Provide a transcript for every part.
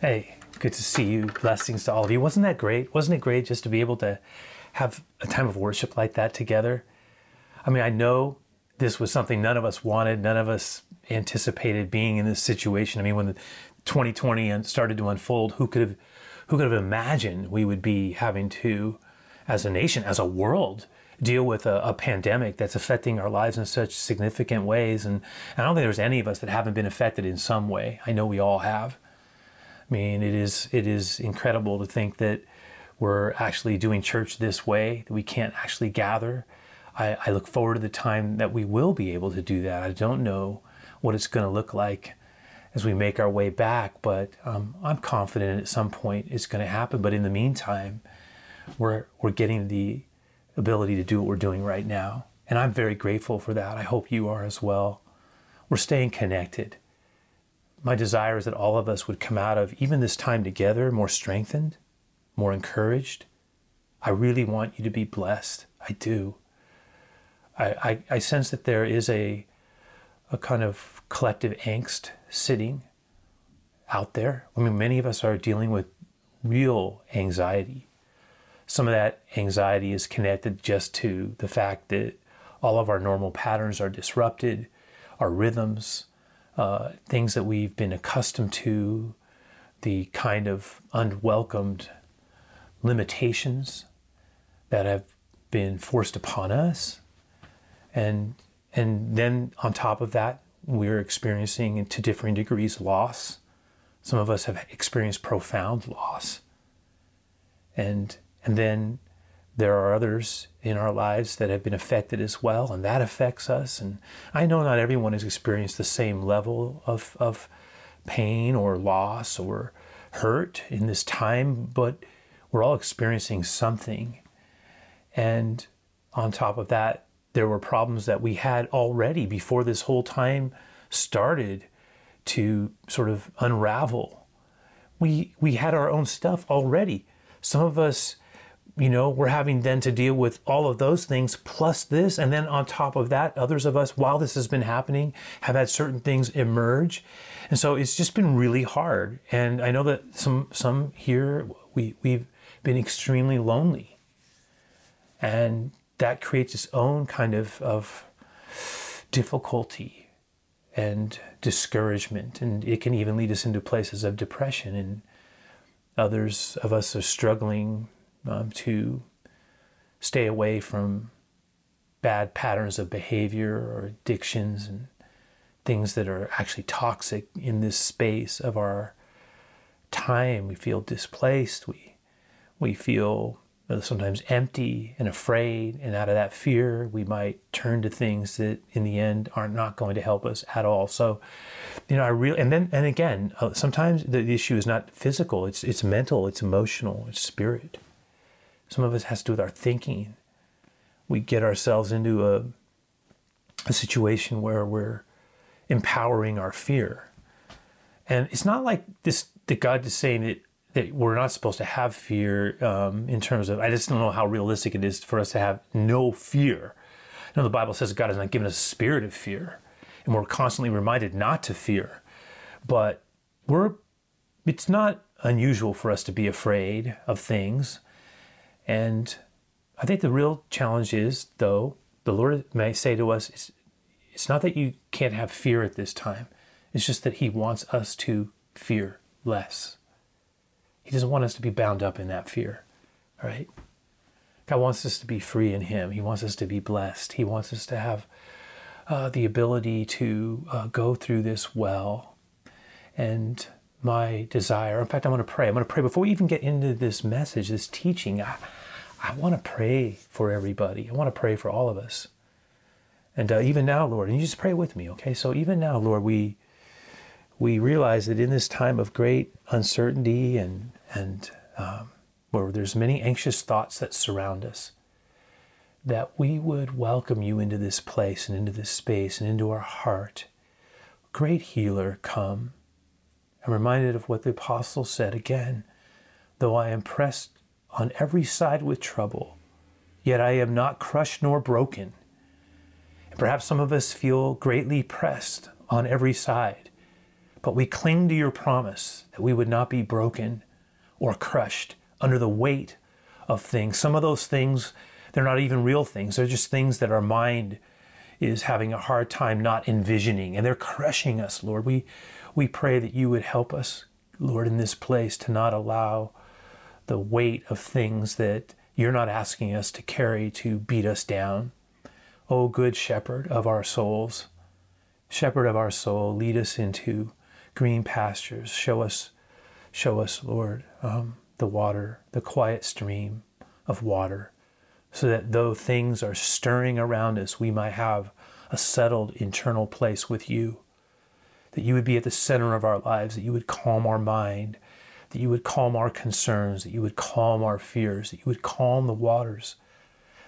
Hey, good to see you. Blessings to all of you. Wasn't that great? Wasn't it great just to be able to have a time of worship like that together? I mean, I know this was something none of us wanted, none of us anticipated being in this situation. I mean, when the 2020 started to unfold, who could have who could have imagined we would be having to as a nation, as a world, deal with a, a, pandemic that's affecting our lives in such significant ways. And, and I don't think there's any of us that haven't been affected in some way. I know we all have. I mean, it is it is incredible to think that we're actually doing church this way. That we can't actually gather. I, I look forward to the time that we will be able to do that. I don't know what it's going to look like as we make our way back, but um, I'm confident at some point it's going to happen. But in the meantime, we're we're getting the ability to do what we're doing right now, and I'm very grateful for that. I hope you are as well. We're staying connected my desire is that all of us would come out of even this time together more strengthened, more encouraged. I really want you to be blessed. I do. I, I, I sense that there is a, a kind of collective angst sitting out there. I mean, many of us are dealing with real anxiety. Some of that anxiety is connected just to the fact that all of our normal patterns are disrupted, our rhythms, uh, things that we've been accustomed to, the kind of unwelcomed limitations that have been forced upon us. And, and then on top of that, we're experiencing to differing degrees loss. Some of us have experienced profound loss. And, and then there are others in our lives that have been affected as well, and that affects us. And I know not everyone has experienced the same level of, of pain or loss or hurt in this time, but we're all experiencing something. And on top of that, there were problems that we had already before this whole time started to sort of unravel. We, we had our own stuff already. Some of us you know, we're having then to deal with all of those things plus this. And then on top of that, others of us, while this has been happening, have had certain things emerge. And so it's just been really hard. And I know that some, some here, we, we've been extremely lonely. And that creates its own kind of, of difficulty and discouragement. And it can even lead us into places of depression. And others of us are struggling um, to stay away from bad patterns of behavior or addictions and things that are actually toxic in this space of our time. We feel displaced. We we feel sometimes empty and afraid, and out of that fear, we might turn to things that, in the end, are not going to help us at all. So, you know, I really and then and again, uh, sometimes the issue is not physical; it's it's mental, it's emotional, it's spirit. Some of us has to do with our thinking. We get ourselves into a, a situation where we're empowering our fear. And it's not like this that God is saying that, that we're not supposed to have fear um, in terms of, I just don't know how realistic it is for us to have no fear. You know, the Bible says God has not given us a spirit of fear, and we're constantly reminded not to fear. But we're, it's not unusual for us to be afraid of things. And I think the real challenge is, though, the Lord may say to us, it's, it's not that you can't have fear at this time, it's just that He wants us to fear less. He doesn't want us to be bound up in that fear, right? God wants us to be free in Him. He wants us to be blessed. He wants us to have uh, the ability to uh, go through this well. and my desire. In fact, I'm going to pray. I'm going to pray before we even get into this message, this teaching. I, I want to pray for everybody. I want to pray for all of us. And uh, even now, Lord, and you just pray with me, okay? So even now, Lord, we we realize that in this time of great uncertainty and and um, where there's many anxious thoughts that surround us, that we would welcome you into this place and into this space and into our heart. Great healer, come. I'm reminded of what the apostle said again. Though I am pressed on every side with trouble, yet I am not crushed nor broken. And perhaps some of us feel greatly pressed on every side, but we cling to your promise that we would not be broken or crushed under the weight of things. Some of those things, they're not even real things, they're just things that our mind is having a hard time not envisioning, and they're crushing us, Lord. We, we pray that you would help us, Lord, in this place to not allow the weight of things that you're not asking us to carry to beat us down. O good shepherd of our souls, shepherd of our soul, lead us into green pastures. Show us, show us, Lord, um, the water, the quiet stream of water, so that though things are stirring around us, we might have a settled internal place with you. That you would be at the center of our lives, that you would calm our mind, that you would calm our concerns, that you would calm our fears, that you would calm the waters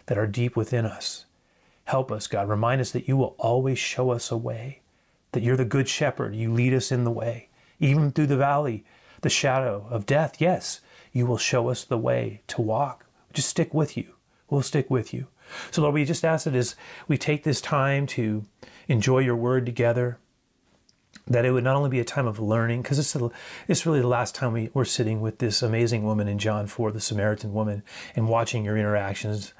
that are deep within us. Help us, God. Remind us that you will always show us a way, that you're the good shepherd. You lead us in the way, even through the valley, the shadow of death. Yes, you will show us the way to walk. Just stick with you. We'll stick with you. So, Lord, we just ask that as we take this time to enjoy your word together, that it would not only be a time of learning, because it's, it's really the last time we, we're sitting with this amazing woman in John 4, the Samaritan woman, and watching your interactions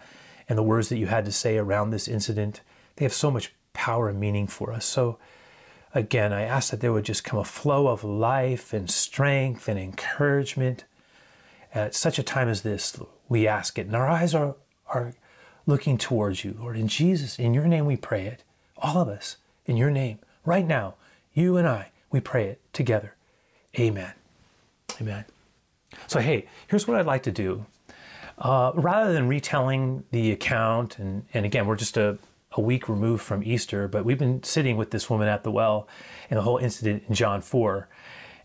and the words that you had to say around this incident. They have so much power and meaning for us. So, again, I ask that there would just come a flow of life and strength and encouragement at such a time as this, we ask it. And our eyes are, are looking towards you, Lord. In Jesus, in your name we pray it. All of us, in your name, right now, you and I, we pray it together. Amen. Amen. So, hey, here's what I'd like to do. Uh, rather than retelling the account, and, and again, we're just a, a week removed from Easter, but we've been sitting with this woman at the well and the whole incident in John 4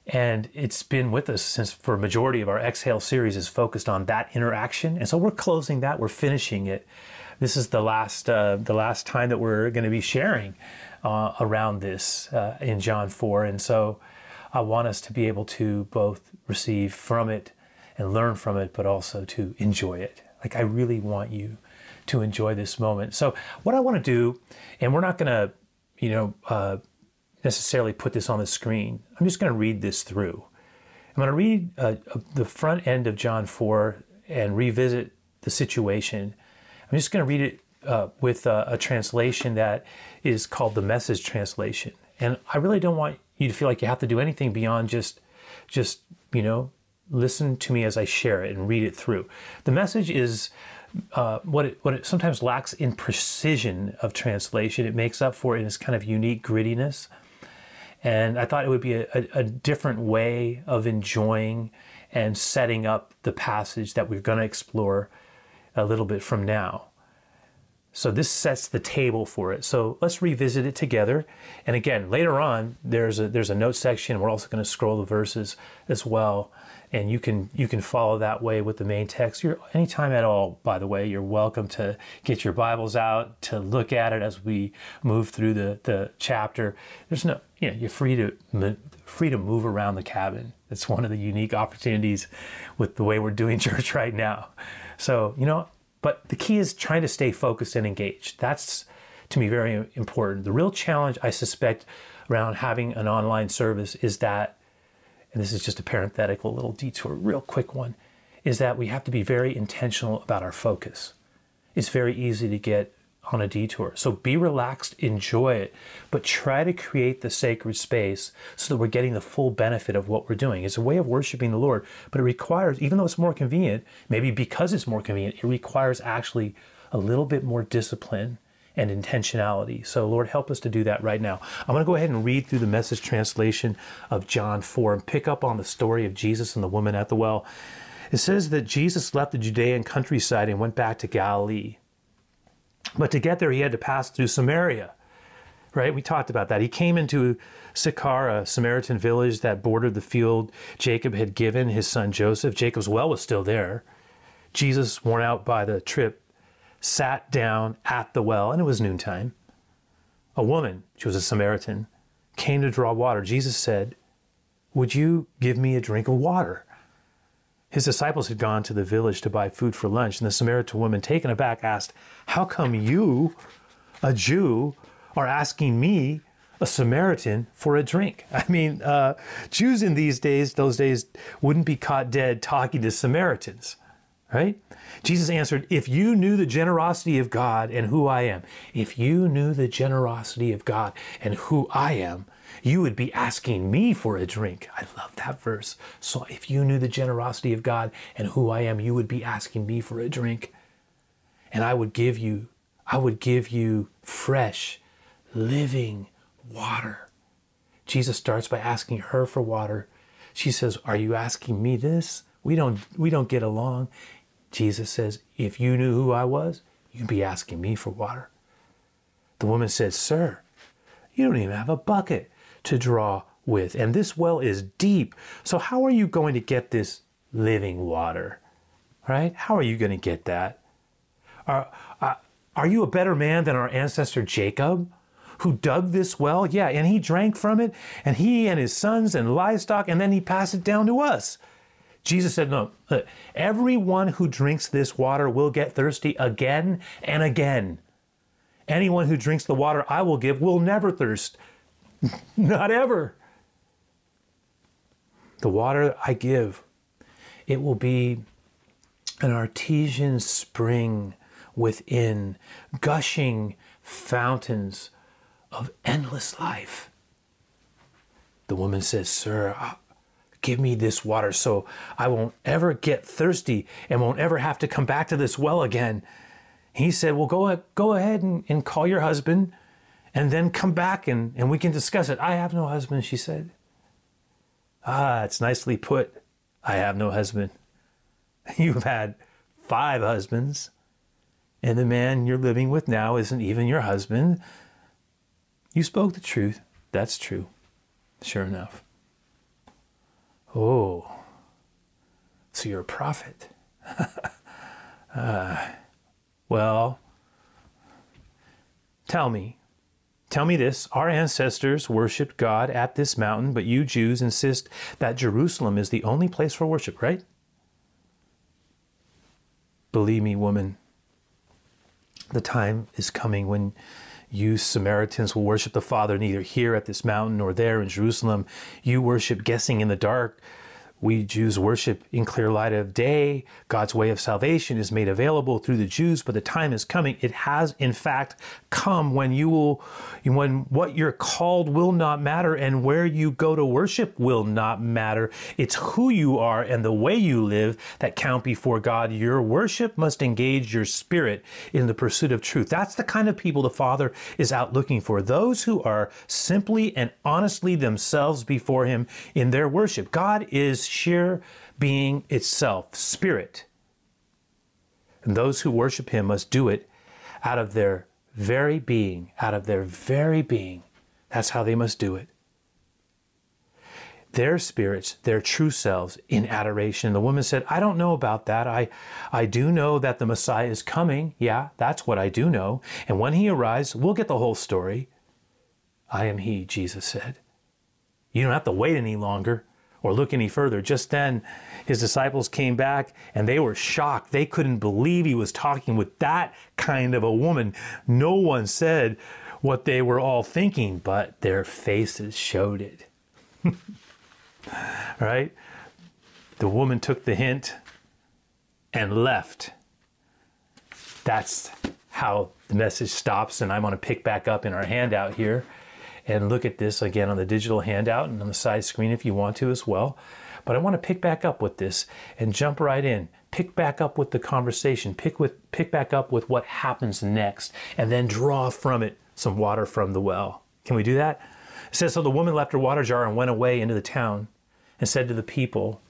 and it's been with us since for a majority of our exhale series is focused on that interaction and so we're closing that we're finishing it this is the last uh, the last time that we're going to be sharing uh, around this uh, in john 4 and so i want us to be able to both receive from it and learn from it but also to enjoy it like i really want you to enjoy this moment so what i want to do and we're not going to you know uh, necessarily put this on the screen. I'm just going to read this through. I'm going to read uh, the front end of John 4 and revisit the situation. I'm just going to read it uh, with a, a, translation that is called the Message Translation. And I really don't want you to feel like you have to do anything beyond just, just you know, listen to me as I share it and read it through. The message is uh, what it what it sometimes lacks in precision of translation. It makes up for in its kind of unique grittiness. And I thought it would be a, a, a different way of enjoying and setting up the passage that we're going to explore a little bit from now. So this sets the table for it. So let's revisit it together. And again, later on, there's a there's a note section. We're also going to scroll the verses as well and you can you can follow that way with the main text. You're anytime at all, by the way, you're welcome to get your Bibles out to look at it as we move through the, the chapter. There's no you know, you're free to free to move around the cabin. It's one of the unique opportunities with the way we're doing church right now. So, you know, but the key is trying to stay focused and engaged. That's to me very important. The real challenge I suspect around having an online service is that and this is just a parenthetical little detour, real quick one, is that we have to be very intentional about our focus. It's very easy to get on a detour. So be relaxed, enjoy it, but try to create the sacred space so that we're getting the full benefit of what we're doing. It's a way of worshiping the Lord, but it requires, even though it's more convenient, maybe because it's more convenient, it requires actually a little bit more discipline and intentionality. So, Lord, help us to do that right now. I'm going to go ahead and read through the message translation of John 4 and pick up on the story of Jesus and the woman at the well. It says that Jesus left the Judean countryside and went back to Galilee. But to get there, he had to pass through Samaria. Right? We talked about that. He came into Sychar, a Samaritan village that bordered the field Jacob had given his son Joseph. Jacob's well was still there. Jesus, worn out by the trip, sat down at the well, and it was noontime. A woman, she was a Samaritan, came to draw water. Jesus said, Would you give me a drink of water? His disciples had gone to the village to buy food for lunch, and the Samaritan woman, taken aback, asked, How come you, a Jew, are asking me, a Samaritan, for a drink? I mean, uh, Jews in these days, those days, wouldn't be caught dead talking to Samaritans right? Jesus answered, If you knew the generosity of God and who I am, if you knew the generosity of God and who I am, you would be asking me for a drink. I love that verse. So if you knew the generosity of God and who I am, you would be asking me for a drink. And I would give you, I would give you fresh, living water. Jesus starts by asking her for water. She says, Are you asking me this? We don't we don't get along. Jesus says, If you knew who I was, you'd be asking me for water. The woman says, Sir, you don't even have a bucket to draw with, and this well is deep. So, how are you going to get this living water? Right? How are you going to get that? Are, uh, are you a better man than our ancestor Jacob, who dug this well? Yeah, and he drank from it, and he and his sons and livestock, and then he passed it down to us. Jesus said, No, everyone who drinks this water will get thirsty again and again. Anyone who drinks the water I will give will never thirst. Not ever. The water I give, it will be an artesian spring within, gushing fountains of endless life. The woman says, Sir, Give me this water so I won't ever get thirsty and won't ever have to come back to this well again. He said, Well, go, go ahead and, and call your husband and then come back and, and we can discuss it. I have no husband, she said. Ah, it's nicely put. I have no husband. You've had five husbands, and the man you're living with now isn't even your husband. You spoke the truth. That's true. Sure enough. Oh, so you're a prophet. uh, well, tell me, tell me this. Our ancestors worshiped God at this mountain, but you Jews insist that Jerusalem is the only place for worship, right? Believe me, woman, the time is coming when you Samaritans will worship the Father neither here at this mountain nor there in Jerusalem. You worship guessing in the dark we Jews worship in clear light of day. God's way of salvation is made available through the Jews, but the time is coming. It has, in fact, come when you will, when what you're called will not matter and where you go to worship will not matter. It's who you are and the way you live that count before God. Your worship must engage your spirit in the pursuit of truth. That's the kind of people the Father is out looking for. Those who are simply and honestly themselves before Him in their worship. God is sheer being itself, spirit. And those who worship him must do it out of their very being, out of their very being. That's how they must do it. Their spirits, their true selves in adoration. The woman said, I don't know about that. I, I do know that the Messiah is coming. Yeah, that's what I do know. And when he arrives, we'll get the whole story. I am he, Jesus said. You don't have to wait any longer or look any further. Just then, his disciples came back and they were shocked. They couldn't believe he was talking with that kind of a woman. No one said what they were all thinking, but their faces showed it. right? The woman took the hint and left. That's how the message stops, and I'm going to pick back up in our handout here and look at this again on the digital handout and on the side screen if you want to as well. But I want to pick back up with this and jump right in pick back up with the conversation, pick with pick back up with what happens next, and then draw from it some water from the well. Can we do that? It says so the woman left her water jar and went away into the town and said to the people,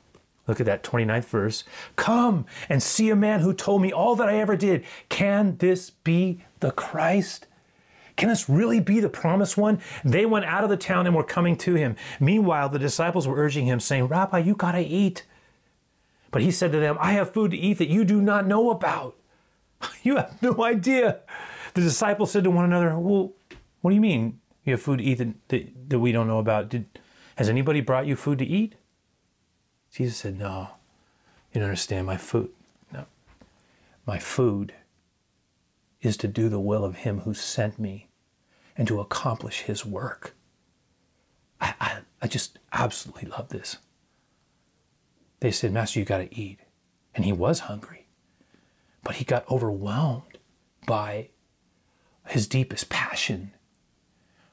Look at that 29th verse. Come and see a man who told me all that I ever did. Can this be the Christ? Can this really be the promised one? They went out of the town and were coming to him. Meanwhile, the disciples were urging him, saying, Rabbi, you got to eat. But he said to them, I have food to eat that you do not know about. You have no idea. The disciples said to one another, Well, what do you mean you have food to eat that, that, we don't know about? Did, has anybody brought you food to eat? Jesus said, No, you don't understand my food. No. My food is to do the will of him who sent me and to accomplish his work. I, I, I just absolutely love this. They said, Master, you got to eat. And he was hungry, but he got overwhelmed by his deepest passion.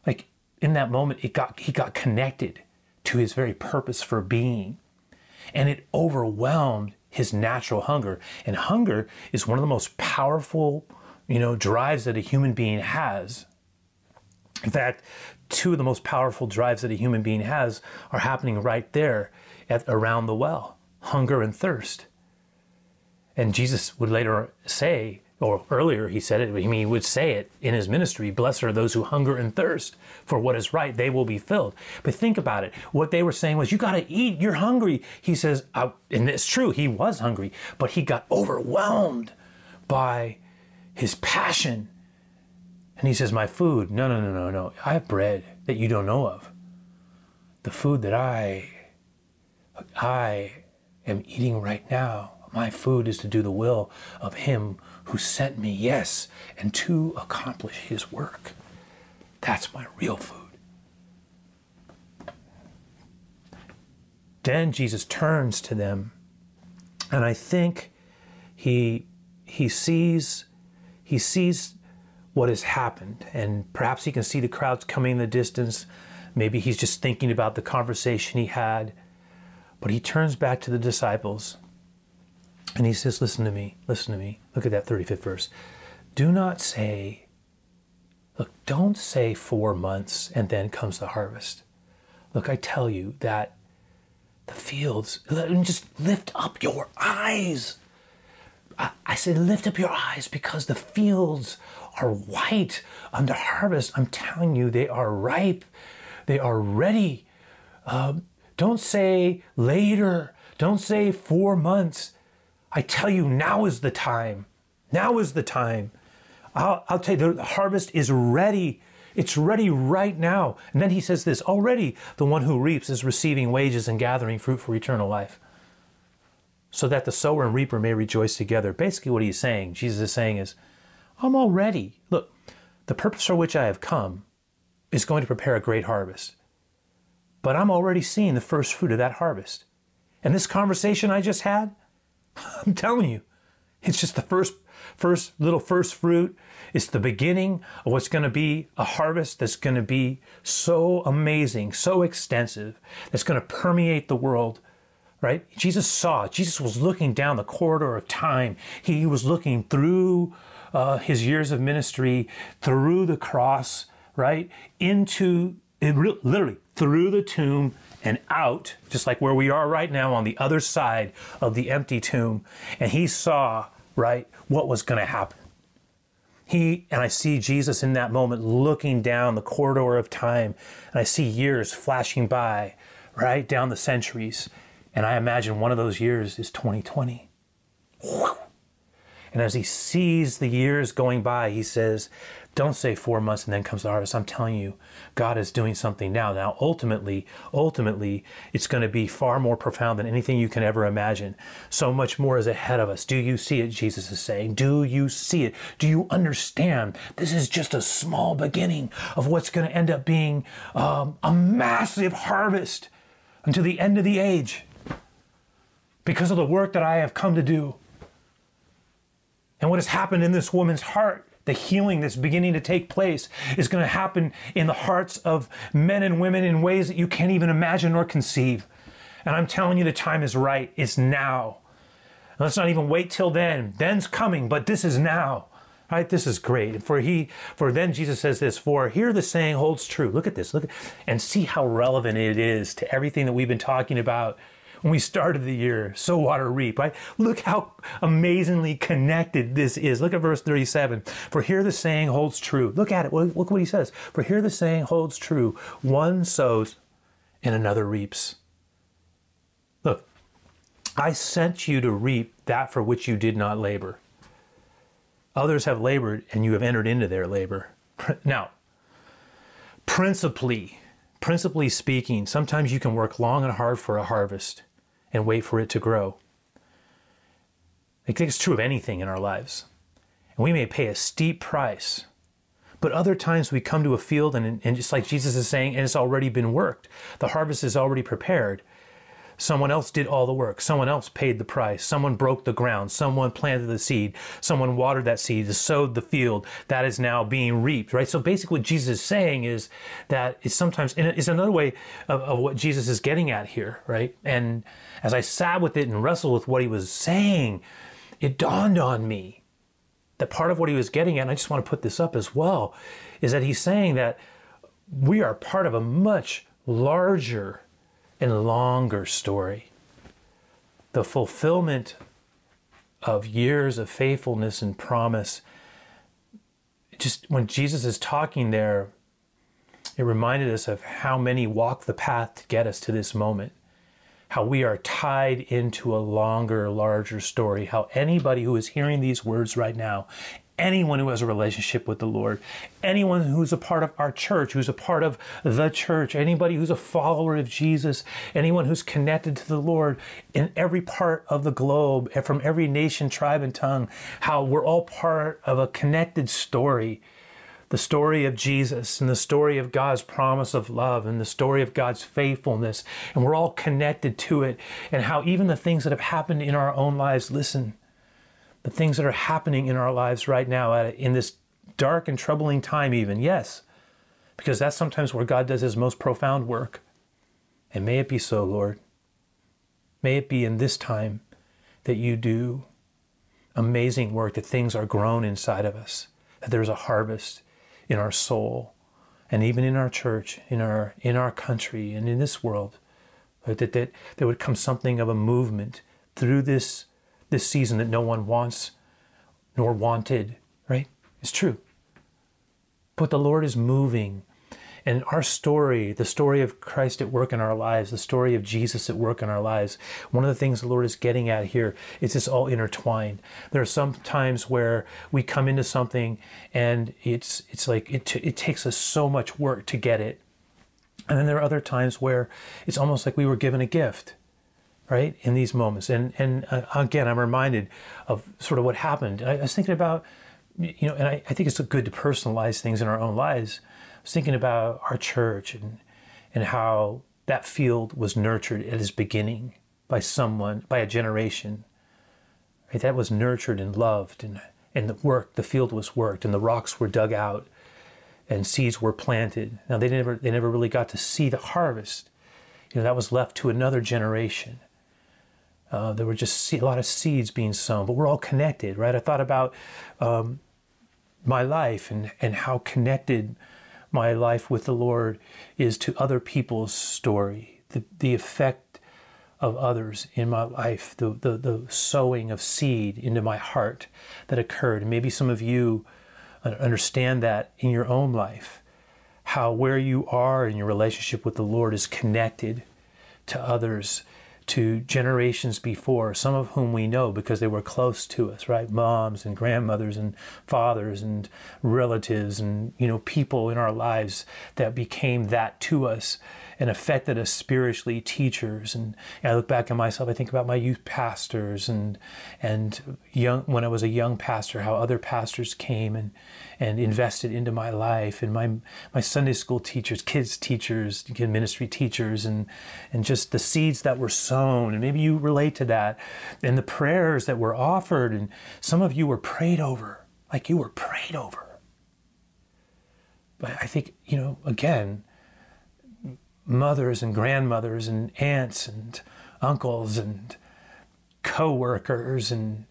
Like in that moment, it got, he got connected to his very purpose for being. And it overwhelmed his natural hunger. And hunger is one of the most powerful, you know, drives that a human being has. In fact, two of the most powerful drives that a human being has are happening right there at, around the well hunger and thirst. And Jesus would later say, or earlier he said it, I mean, he would say it in his ministry Blessed are those who hunger and thirst for what is right, they will be filled. But think about it. What they were saying was, You got to eat, you're hungry. He says, and it's true, he was hungry, but he got overwhelmed by his passion. And he says, My food, no, no, no, no, no. I have bread that you don't know of. The food that I, I am eating right now. My food is to do the will of Him who sent me, yes, and to accomplish His work. That's my real food. Then Jesus turns to them, and I think he he sees he sees what has happened, and perhaps he can see the crowds coming in the distance. Maybe he's just thinking about the conversation he had but he turns back to the disciples and he says, Listen to me, listen to me. Look at that 35th verse. Do not say, look, don't say four months and then comes the harvest. Look, I tell you that the fields, just lift up your eyes. I, said, lift up your eyes because the fields are white under harvest. I'm telling you, they are ripe, they are ready. Um, don't say later. Don't say four months. I tell you, now is the time. Now is the time. I'll, I'll tell you, the harvest is ready. It's ready right now. And then he says this already the one who reaps is receiving wages and gathering fruit for eternal life. So that the sower and reaper may rejoice together. Basically, what he's saying, Jesus is saying, is, I'm already. Look, the purpose for which I have come is going to prepare a great harvest but I'm already seeing the first fruit of that harvest. And this conversation I just had, I'm telling you, it's just the first first little first fruit. It's the beginning of what's going to be a harvest that's going to be so amazing, so extensive, that's going to permeate the world. Right? Jesus saw. Jesus was looking down the corridor of time. He was looking through uh, his years of ministry, through the cross, right, into re- literally through the tomb and out, just like where we are right now on the other side of the empty tomb. And he saw, right, what was going to happen. He, and I see Jesus in that moment looking down the corridor of time, and I see years flashing by, right, down the centuries. And I imagine one of those years is 2020. And as he sees the years going by, he says, don't say four months and then comes the harvest. I'm telling you, God is doing something now. Now, ultimately, ultimately, it's going to be far more profound than anything you can ever imagine. So much more is ahead of us. Do you see it? Jesus is saying. Do you see it? Do you understand? This is just a small beginning of what's going to end up being um, a massive harvest until the end of the age because of the work that I have come to do and what has happened in this woman's heart the healing that's beginning to take place is going to happen in the hearts of men and women in ways that you can't even imagine or conceive. And I'm telling you, the time is right. It's now. let's not even wait till then. Then's coming, but this is now. Right? This is great. For he for then Jesus says this, for here the saying holds true. Look at this. Look at, and see how relevant it is to everything that we've been talking about when we started the year. Sow water reap, right? Look how amazingly connected this is. Look at verse 37. For here the saying holds true. Look at it. Look what he says. For here the saying holds true. One sows and another reaps. Look, I sent you to reap that for which you did not labor. Others have labored, and you have entered into their labor. Now, principally, principally speaking, sometimes you can work long and hard for a harvest and wait for it to grow. I think it's true of anything in our lives. And we may pay a steep price. But other times we come to a field and, and just like Jesus is saying, and it's already been worked. The harvest is already prepared. Someone else did all the work. Someone else paid the price. Someone broke the ground. Someone planted the seed. Someone watered that seed, sowed the field. That is now being reaped, right? So basically, what Jesus is saying is that it's sometimes, it's another way of, of what Jesus is getting at here, right? And as I sat with it and wrestled with what he was saying, it dawned on me that part of what he was getting at, and I just want to put this up as well, is that he's saying that we are part of a much larger and longer story. The fulfillment of years of faithfulness and promise. Just when Jesus is talking there, it reminded us of how many walk the path to get us to this moment. How we are tied into a longer, larger story. How anybody who is hearing these words right now, anyone who has a relationship with the Lord, anyone who's a part of our church, who's a part of the church, anybody who's a follower of Jesus, anyone who's connected to the Lord in every part of the globe, and from every nation, tribe, and tongue, how we're all part of a connected story. The story of Jesus and the story of God's promise of love and the story of God's faithfulness. And we're all connected to it. And how even the things that have happened in our own lives, listen, the things that are happening in our lives right now in this dark and troubling time, even. Yes, because that's sometimes where God does his most profound work. And may it be so, Lord. May it be in this time that you do amazing work, that things are grown inside of us, that there's a harvest in our soul, and even in our church, in our in our country, and in this world, that, that, that there would come something of a movement through this this season that no one wants nor wanted, right? It's true. But the Lord is moving. And our story, the story of Christ at work in our lives, the story of Jesus at work in our lives, one of the things the Lord is getting at here is it's all intertwined. There are some times where we come into something and it's it's like it, t- it takes us so much work to get it. And then there are other times where it's almost like we were given a gift right in these moments. And and uh, again i'm reminded of sort of what happened. I, I, was thinking about you know and I, I think it's good to personalize things in our own lives. I was thinking about our church and and how that field was nurtured at its beginning by someone by a generation right? That was nurtured and loved and and the work the field was worked and the rocks were dug out and seeds were planted. Now they never they never really got to see the harvest. You know that was left to another generation uh, there were just a lot of seeds being sown, but we're all connected, right? I thought about um, my life and, and how connected my life with the Lord is to other people's story, the, the effect of others in my life, the, the, the sowing of seed into my heart that occurred. And maybe some of you understand that in your own life, how where you are in your relationship with the Lord is connected to others to generations before, some of whom we know because they were close to us, right? Moms and grandmothers and fathers and relatives and, you know, people in our lives that became that to us and affected us spiritually, teachers. And, and I look back at myself, I think about my youth pastors and, and young, when I was a young pastor, how other pastors came and, and invested into my life and my my Sunday school teachers, kids teachers, ministry teachers, and and just the seeds that were sown. And maybe you relate to that, and the prayers that were offered, and some of you were prayed over, like you were prayed over. But I think you know again, mothers and grandmothers and aunts and uncles and co-workers and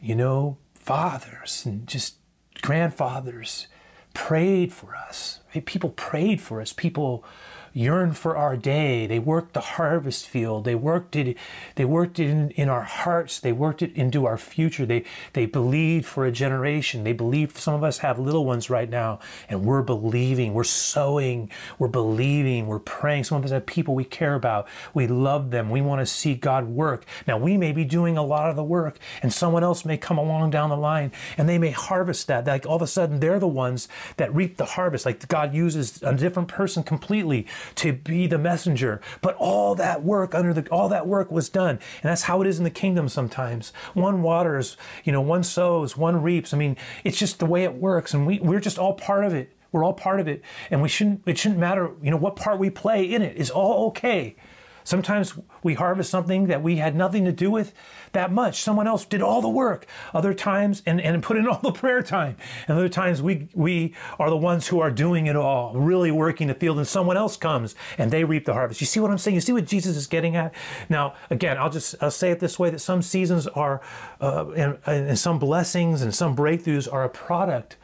you know fathers and just grandfathers prayed for us. People prayed for us. People yearned for our day. They worked the harvest field. They worked it. They worked it in, in our hearts. They worked it into our future. They they believed for a generation. They believed. Some of us have little ones right now, and we're believing. We're sowing. We're believing. We're praying. Some of us have people we care about. We love them. We want to see God work. Now we may be doing a lot of the work, and someone else may come along down the line, and they may harvest that. Like all of a sudden, they're the ones that reap the harvest. Like God uses a different person completely to be the messenger. But all that work under the all that work was done. And that's how it is in the kingdom sometimes. One waters, you know, one sows, one reaps. I mean, it's just the way it works. And we, we're just all part of it. We're all part of it. And we shouldn't it shouldn't matter, you know, what part we play in it is all okay. Sometimes we harvest something that we had nothing to do with that much. Someone else did all the work. Other times, and, and put in all the prayer time. And other times, we, we are the ones who are doing it all, really working the field, and someone else comes and they reap the harvest. You see what I'm saying? You see what Jesus is getting at? Now, again, I'll just I'll say it this way that some seasons are, uh, and, and some blessings and some breakthroughs are a product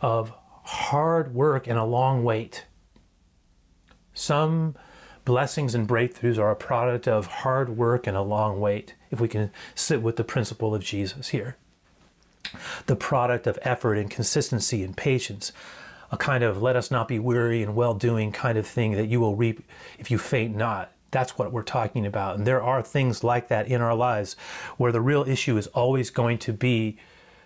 of hard work and a long wait. Some blessings and breakthroughs are a product of hard work and a long wait, if we can sit with the principle of Jesus here. The product of effort and consistency and patience, a kind of let us not be weary and well doing kind of thing that you will reap if you faint not. That's what we're talking about. And there are things like that in our lives where the real issue is always going to be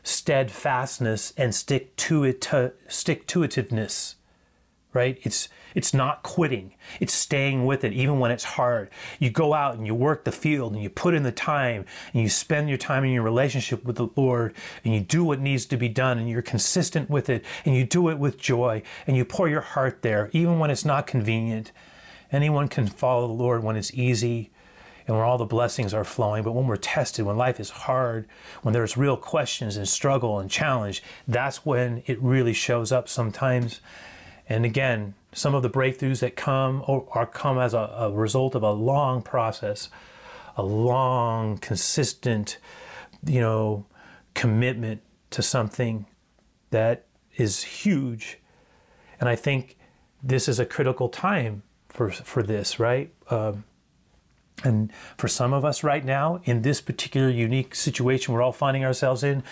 steadfastness and stick to it stick to itiveness right it's it's not quitting it's staying with it even when it's hard you go out and you work the field and you put in the time and you spend your time in your relationship with the lord and you do what needs to be done and you're consistent with it and you do it with joy and you pour your heart there even when it's not convenient anyone can follow the lord when it's easy and when all the blessings are flowing. But when we're tested, when life is hard, when there's real questions and struggle and challenge, that's when it really shows up sometimes. And again, some of the breakthroughs that come are come as a, a result of a long process, a long, consistent, you know, commitment to something that is huge. And I think this is a critical time for for this, right? Um, and for some of us right now, in this particular unique situation we're all finding ourselves in,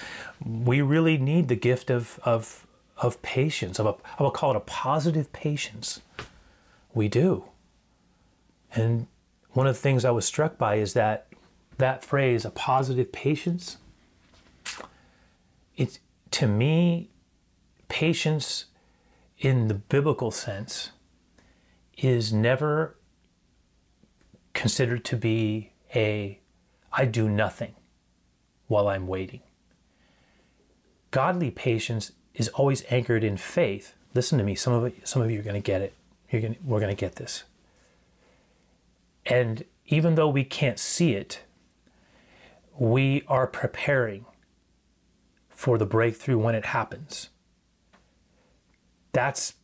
we really need the gift of, of, of patience, of a, I will call it a positive patience. We do. And one of the things I was struck by is that that phrase, a positive patience, it's to me, patience in the biblical sense is never considered to be a I do nothing while I'm waiting. Godly patience is always anchored in faith. Listen to me, some of some of you are going to get it. You're going we're going to get this. And even though we can't see it, we are preparing for the breakthrough when it happens. That's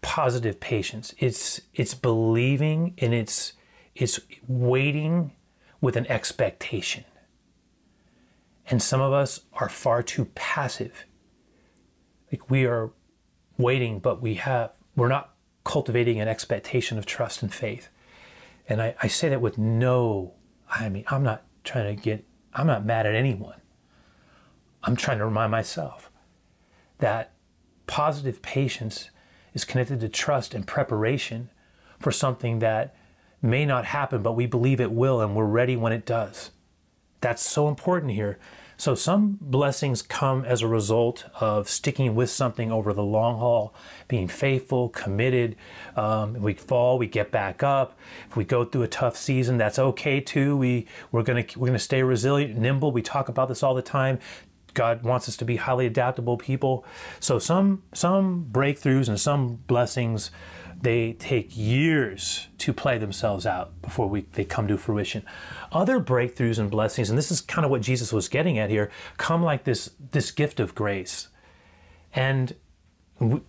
positive patience. It's it's believing and it's is waiting with an expectation. And some of us are far too passive. Like we are waiting, but we have, we're not cultivating an expectation of trust and faith. And I, I say that with no, I mean, I'm not trying to get, I'm not mad at anyone. I'm trying to remind myself that positive patience is connected to trust and preparation for something that may not happen, but we believe it will and we're ready when it does. That's so important here. So, some blessings come as a result of sticking with something over the long haul, being faithful, committed. Um, we fall, we get back up. If we go through a tough season, that's okay too. We we're gonna we're gonna stay resilient, nimble. We talk about this all the time. God wants us to be highly adaptable people. So some some breakthroughs and some blessings they take years to play themselves out before we, they come to fruition. Other breakthroughs and blessings, and this is kind of what Jesus was getting at here, come like this, this gift of grace. And we,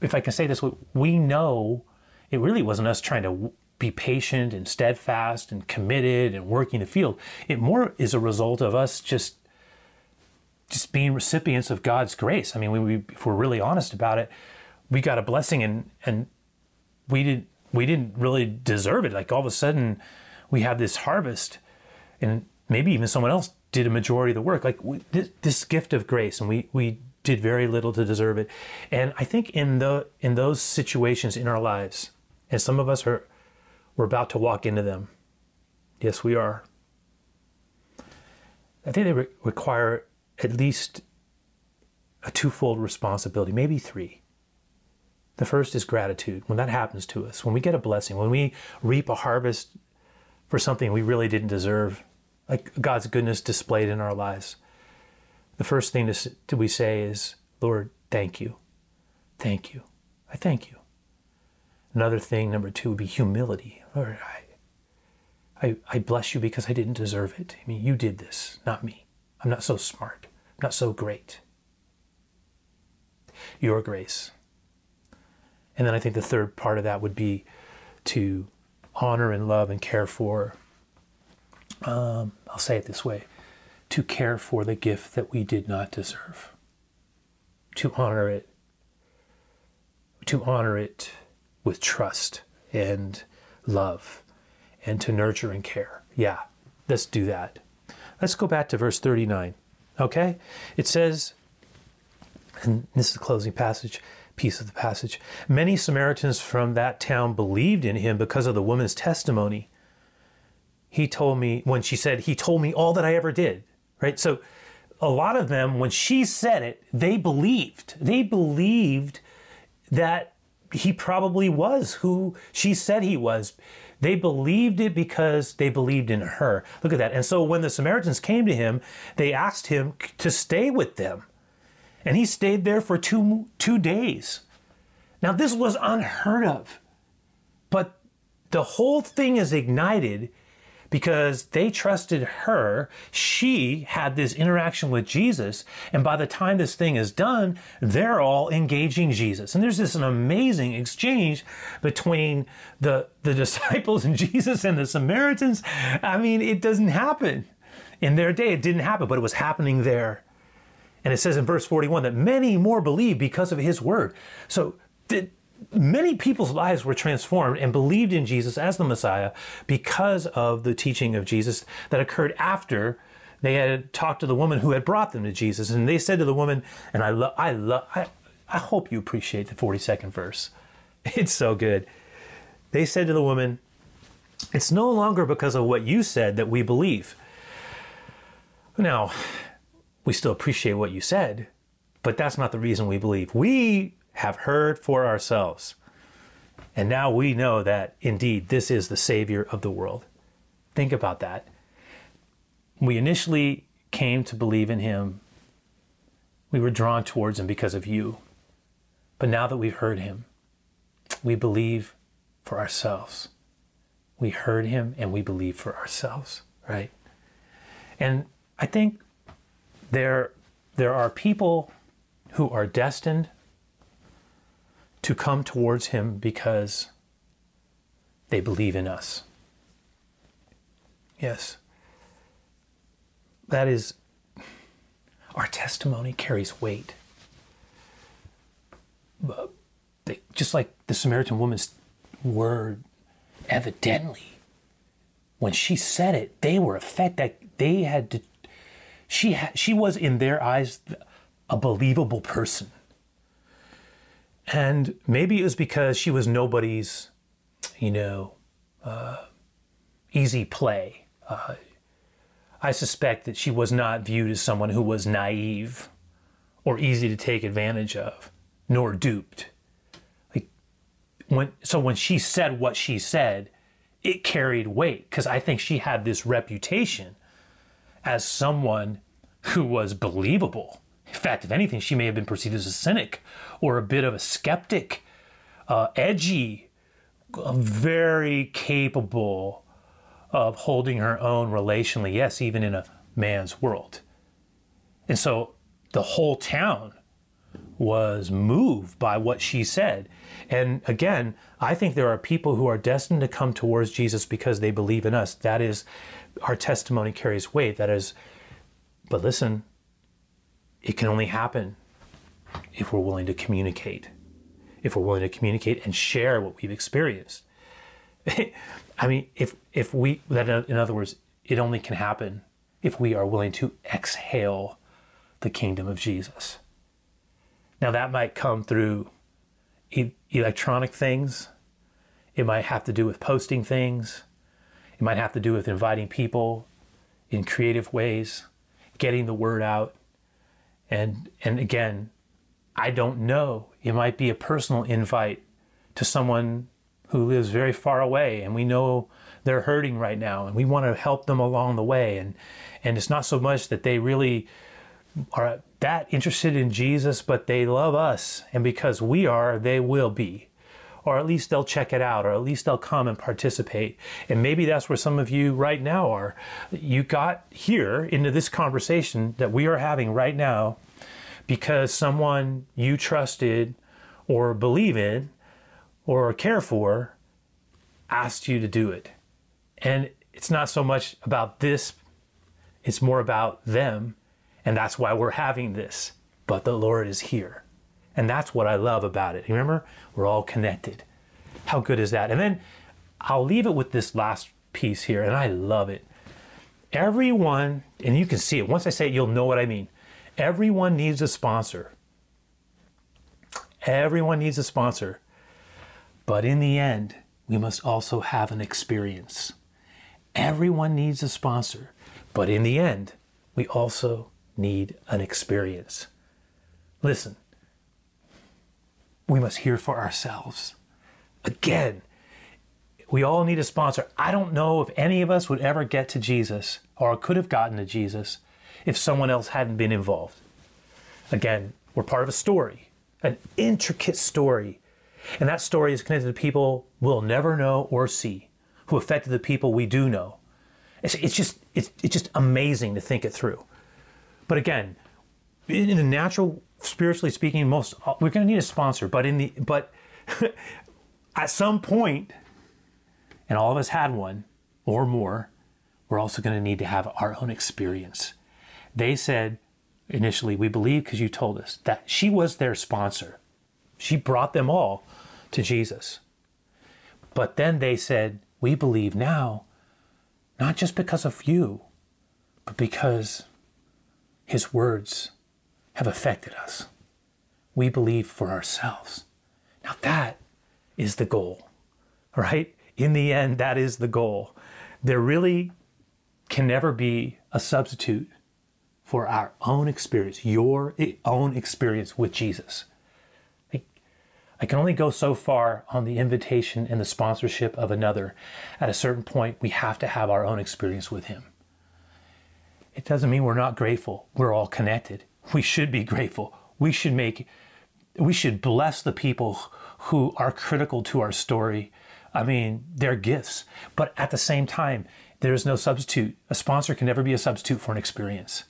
if I can say this, we know it really wasn't us trying to be patient and steadfast and committed and working the field. It more is a result of us just just being recipients of God's grace. I mean, we, if we're really honest about it, we got a blessing and and we didn't we didn't really deserve it. Like all of a sudden, we have this harvest, and maybe even someone else did a majority of the work. Like we, this, this gift of grace, and we we did very little to deserve it. And I think in the in those situations in our lives, and some of us are we're about to walk into them. Yes, we are. I think they re- require at least a twofold responsibility, maybe three. The first is gratitude. When that happens to us, when we get a blessing, when we reap a harvest for something we really didn't deserve, like God's goodness displayed in our lives, the first thing to, we say is, Lord, thank you. Thank you. I thank you. Another thing, number two, would be humility. Lord, I, I, I bless you because I didn't deserve it. I mean, you did this, not me. I'm not so smart, I'm not so great. Your grace. And then I think the third part of that would be to honor and love and care for, um, I'll say it this way, to care for the gift that we did not deserve, to honor it, to honor it with trust and love, and to nurture and care. Yeah, let's do that. Let's go back to verse 39. Okay? It says, and this is the closing passage piece of the passage. Many Samaritans from that town believed in him because of the woman's testimony. He told me, when she said, He told me all that I ever did, right? So a lot of them, when she said it, they believed. They believed that he probably was who she said he was. They believed it because they believed in her. Look at that. And so when the Samaritans came to him, they asked him to stay with them. And he stayed there for two, two days. Now, this was unheard of. But the whole thing is ignited because they trusted her. She had this interaction with Jesus. And by the time this thing is done, they're all engaging Jesus. And there's this an amazing exchange between the, the disciples and Jesus and the Samaritans. I mean, it doesn't happen. In their day, it didn't happen, but it was happening there. And it says in verse 41 that many more believed because of his word. So th- many people's lives were transformed and believed in Jesus as the Messiah because of the teaching of Jesus that occurred after they had talked to the woman who had brought them to Jesus. And they said to the woman, and I love, I love, I, I hope you appreciate the 42nd verse. It's so good. They said to the woman, It's no longer because of what you said that we believe. Now, we still appreciate what you said, but that's not the reason we believe. We have heard for ourselves. And now we know that indeed this is the Savior of the world. Think about that. We initially came to believe in Him, we were drawn towards Him because of you. But now that we've heard Him, we believe for ourselves. We heard Him and we believe for ourselves, right? And I think there, there are people who are destined to come towards Him because they believe in us. Yes. That is, our testimony carries weight. But Just like the Samaritan woman's word, evidently, when she said it, they were affected. They had to she she was in their eyes a believable person. And maybe it was because she was nobody's, you know, uh, easy play. Uh, I suspect that she was not viewed as someone who was naive or easy to take advantage of, nor duped. Like when, so when she said what she said, it carried weight because I think she had this reputation as someone who was believable. In fact, if anything, she may have been perceived as a cynic or a bit of a skeptic, uh, edgy, very capable of holding her own relationally, yes, even in a man's world. And so the whole town was moved by what she said. And again, I think there are people who are destined to come towards Jesus because they believe in us. That is, our testimony carries weight. That is, but listen, it can only happen if we're willing to communicate, if we're willing to communicate and share what we've experienced. I mean, if if we that in other words, it only can happen if we are willing to exhale the kingdom of Jesus. Now that might come through e- electronic things. It might have to do with posting things. It might have to do with inviting people in creative ways, getting the word out. And and again, I don't know. It might be a personal invite to someone who lives very far away and we know they're hurting right now and we want to help them along the way and and it's not so much that they really are that interested in Jesus but they love us and because we are they will be or at least they'll check it out or at least they'll come and participate and maybe that's where some of you right now are you got here into this conversation that we are having right now because someone you trusted or believe in or care for asked you to do it. And it's not so much about this, it's more about them. And that's why we're having this. But the Lord is here. And that's what I love about it. Remember, we're all connected. How good is that? And then I'll leave it with this last piece here, and I love it. Everyone, and you can see it, once I say it, you'll know what I mean. Everyone needs a sponsor. Everyone needs a sponsor. But in the end, we must also have an experience. Everyone needs a sponsor, but in the end, we also need an experience. Listen, we must hear for ourselves. Again, we all need a sponsor. I don't know if any of us would ever get to Jesus or could have gotten to Jesus if someone else hadn't been involved. Again, we're part of a story, an intricate story and that story is connected to people we'll never know or see, who affected the people we do know. It's, it's just it's, it's just amazing to think it through. But again, in, the natural, spiritually speaking, most we're going to need a sponsor. But in the but at some point, and all of us had one or more, we're also going to need to have our own experience. They said initially, we believe because you told us that she was their sponsor. She brought them all to Jesus. But then they said, We believe now, not just because of you, but because his words have affected us. We believe for ourselves. Now that is the goal, right? In the end, that is the goal. There really can never be a substitute for our own experience, your own experience with Jesus. I can only go so far on the invitation and the sponsorship of another. At a certain point, we have to have our own experience with Him. It doesn't mean we're not grateful. We're all connected. We should be grateful. We should make, we should bless the people who are critical to our story. I mean, they're gifts. But at the same time, there is no substitute. A sponsor can never be a substitute for an experience.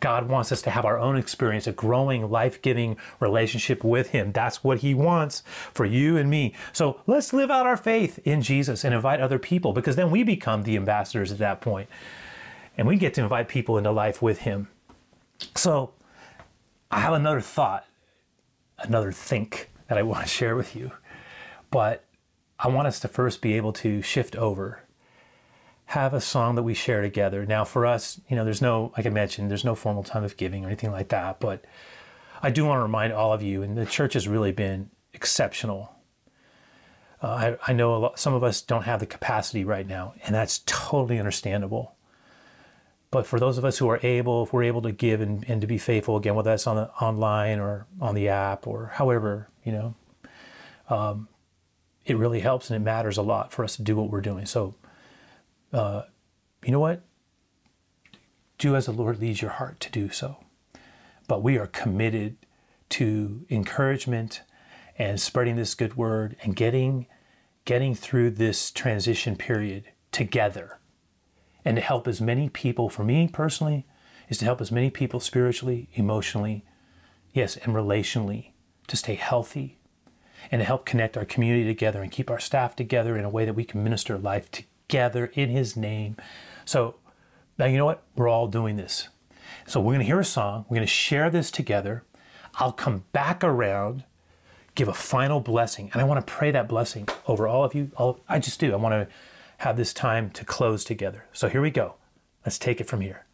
God wants us to have our own experience, a growing, life giving relationship with Him. That's what He wants for you and me. So let's live out our faith in Jesus and invite other people because then we become the ambassadors at that point. and we get to invite people into life with Him. So I have another thought, another think that I want to share with you. But I want us to first be able to shift over have a song that we share together. Now, for us, you know, there's no, like I mentioned, there's no formal time of giving or anything like that. But I do want to remind all of you, and the church has really been exceptional. Uh, I, I know lot, some of us don't have the capacity right now, and that's totally understandable. But for those of us who are able, if we're able to give and, and to be faithful again, whether that's on the online or on the app or however, you know, um, it really helps and it matters a lot for us to do what we're doing. So uh, you know what? Do as the Lord leads your heart to do so. But we are committed to encouragement and spreading this good word and getting getting through this transition period together and to help as many people for me personally is to help as many people spiritually emotionally yes, and relationally to stay healthy and to help connect our community together and keep our staff together in a way that we can minister life together in His name. So, now you know what? We're all doing this. So, we're going to hear a song, we're going to share this together. I'll come back around, give a final blessing, and I want to pray that blessing over all of you. All, I just do. I want to have this time to close together. So, here we go. Let's take it from here.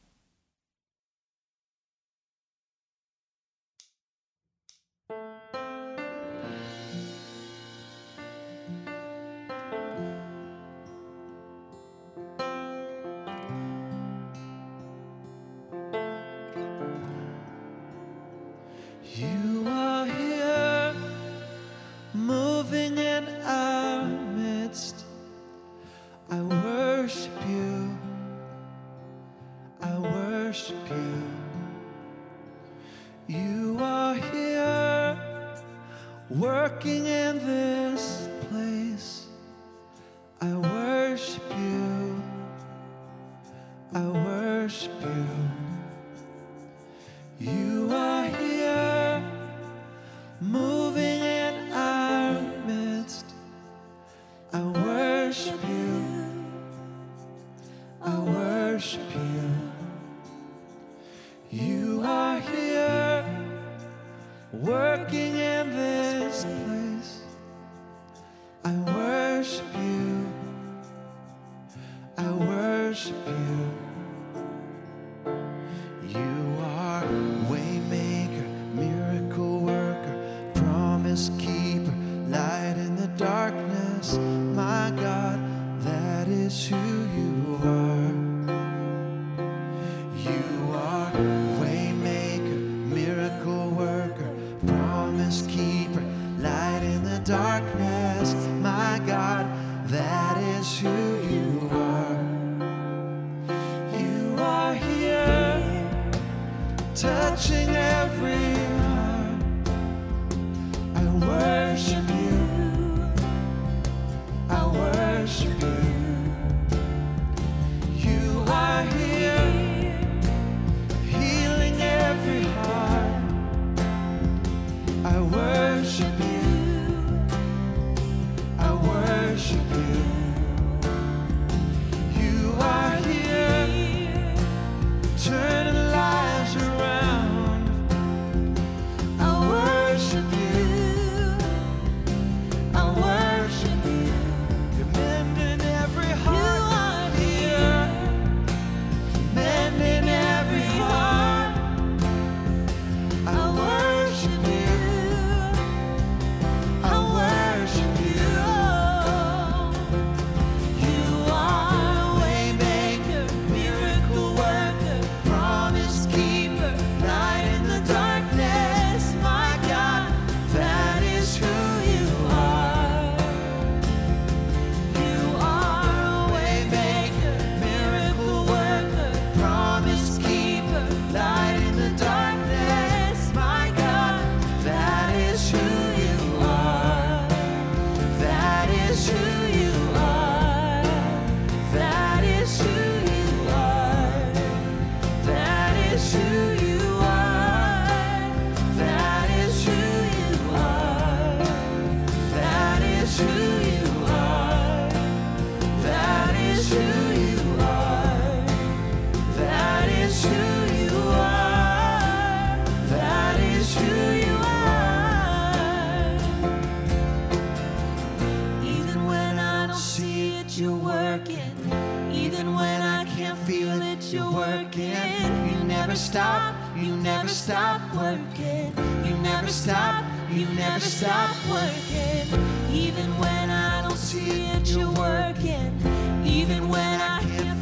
Even when I don't see it, you're working. Even when I can't feel it, You working. You never stop, you never stop working, you never stop, you never stop working. Even when I don't see it you're working, even when I can't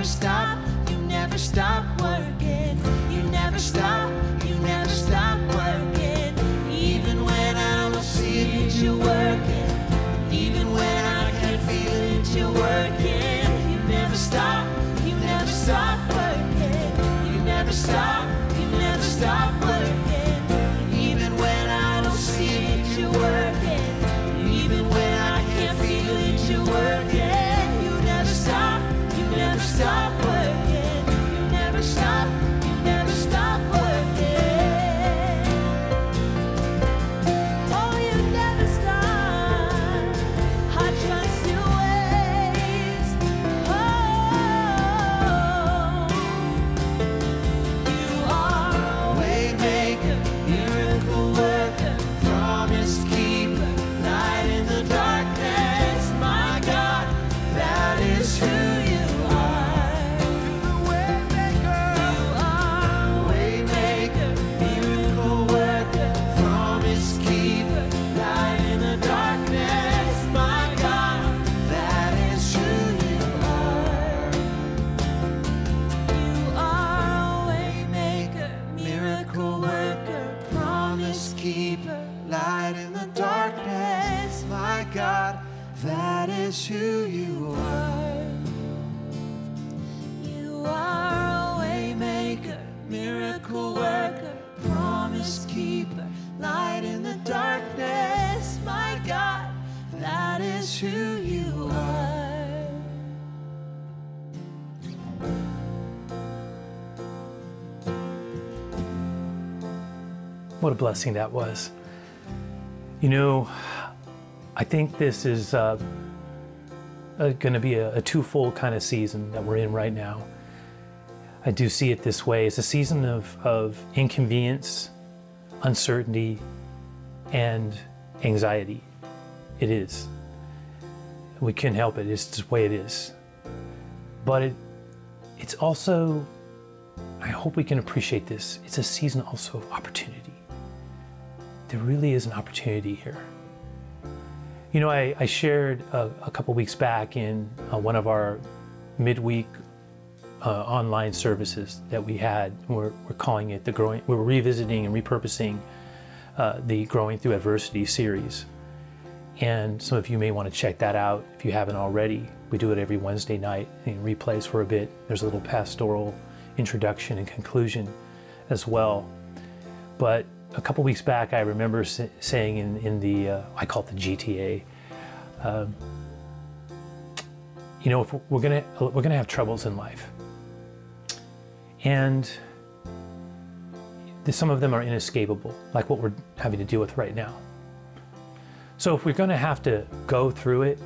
never stop. You never stop. Blessing that was. You know, I think this is uh, going to be a, a twofold kind of season that we're in right now. I do see it this way. It's a season of, of inconvenience, uncertainty, and anxiety. It is. We can't help it. It's the way it is. But it, it's also, I hope we can appreciate this. It's a season also of opportunity. There really is an opportunity here. You know, I, I shared a, a couple weeks back in uh, one of our midweek uh, online services that we had. We're, we're calling it the growing. We're revisiting and repurposing uh, the Growing Through Adversity series. And some of you may want to check that out if you haven't already. We do it every Wednesday night and replays for a bit. There's a little pastoral introduction and conclusion as well. But a couple weeks back, I remember saying in, in the, uh, I call it the GTA, um, you know, if we're gonna we're gonna have troubles in life, and some of them are inescapable, like what we're having to deal with right now. So if we're gonna have to go through it,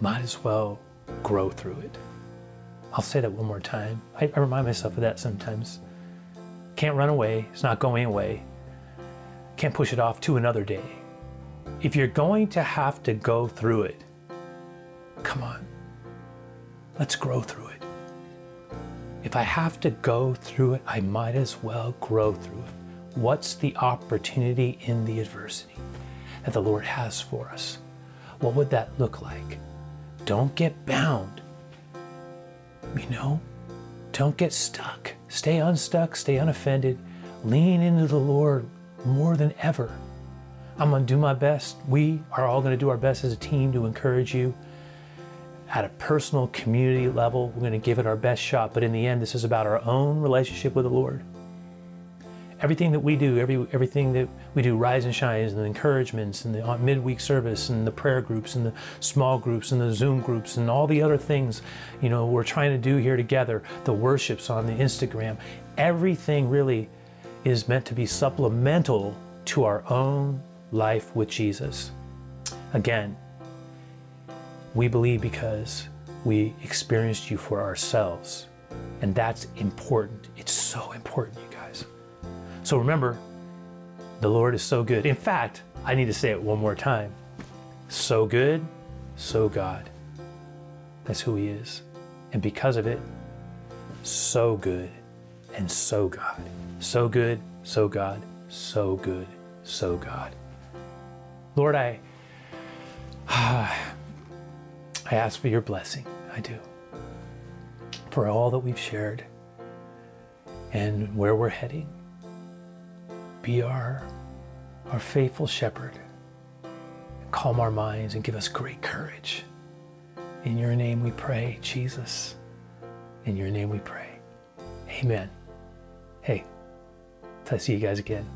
might as well grow through it. I'll say that one more time. I, I remind myself of that sometimes. Can't run away, it's not going away. Can't push it off to another day. If you're going to have to go through it, come on, let's grow through it. If I have to go through it, I might as well grow through it. What's the opportunity in the adversity that the Lord has for us? What would that look like? Don't get bound. You know, don't get stuck. Stay unstuck, stay unoffended. Lean into the Lord more than ever. I'm going to do my best. We are all going to do our best as a team to encourage you. At a personal community level, we're going to give it our best shot. But in the end, this is about our own relationship with the Lord everything that we do, every everything that we do, rise and shines, and the encouragements, and the uh, midweek service, and the prayer groups, and the small groups, and the Zoom groups, and all the other things, you know, we're trying to do here together. The worships on the Instagram, everything really is meant to be supplemental to our own life with Jesus. Again, we believe because we experienced you for ourselves. And that's important. It's so important. So remember, the Lord is so good. In fact, I need to say it one more time so good, so God. That's who He is. And because of it, so good and so God. So good, so God, so good, so God. Lord, I, I ask for your blessing. I do. For all that we've shared and where we're heading be our, our faithful shepherd. Calm our minds and give us great courage. In your name we pray, Jesus. In your name we pray. Amen. Hey, till I see you guys again.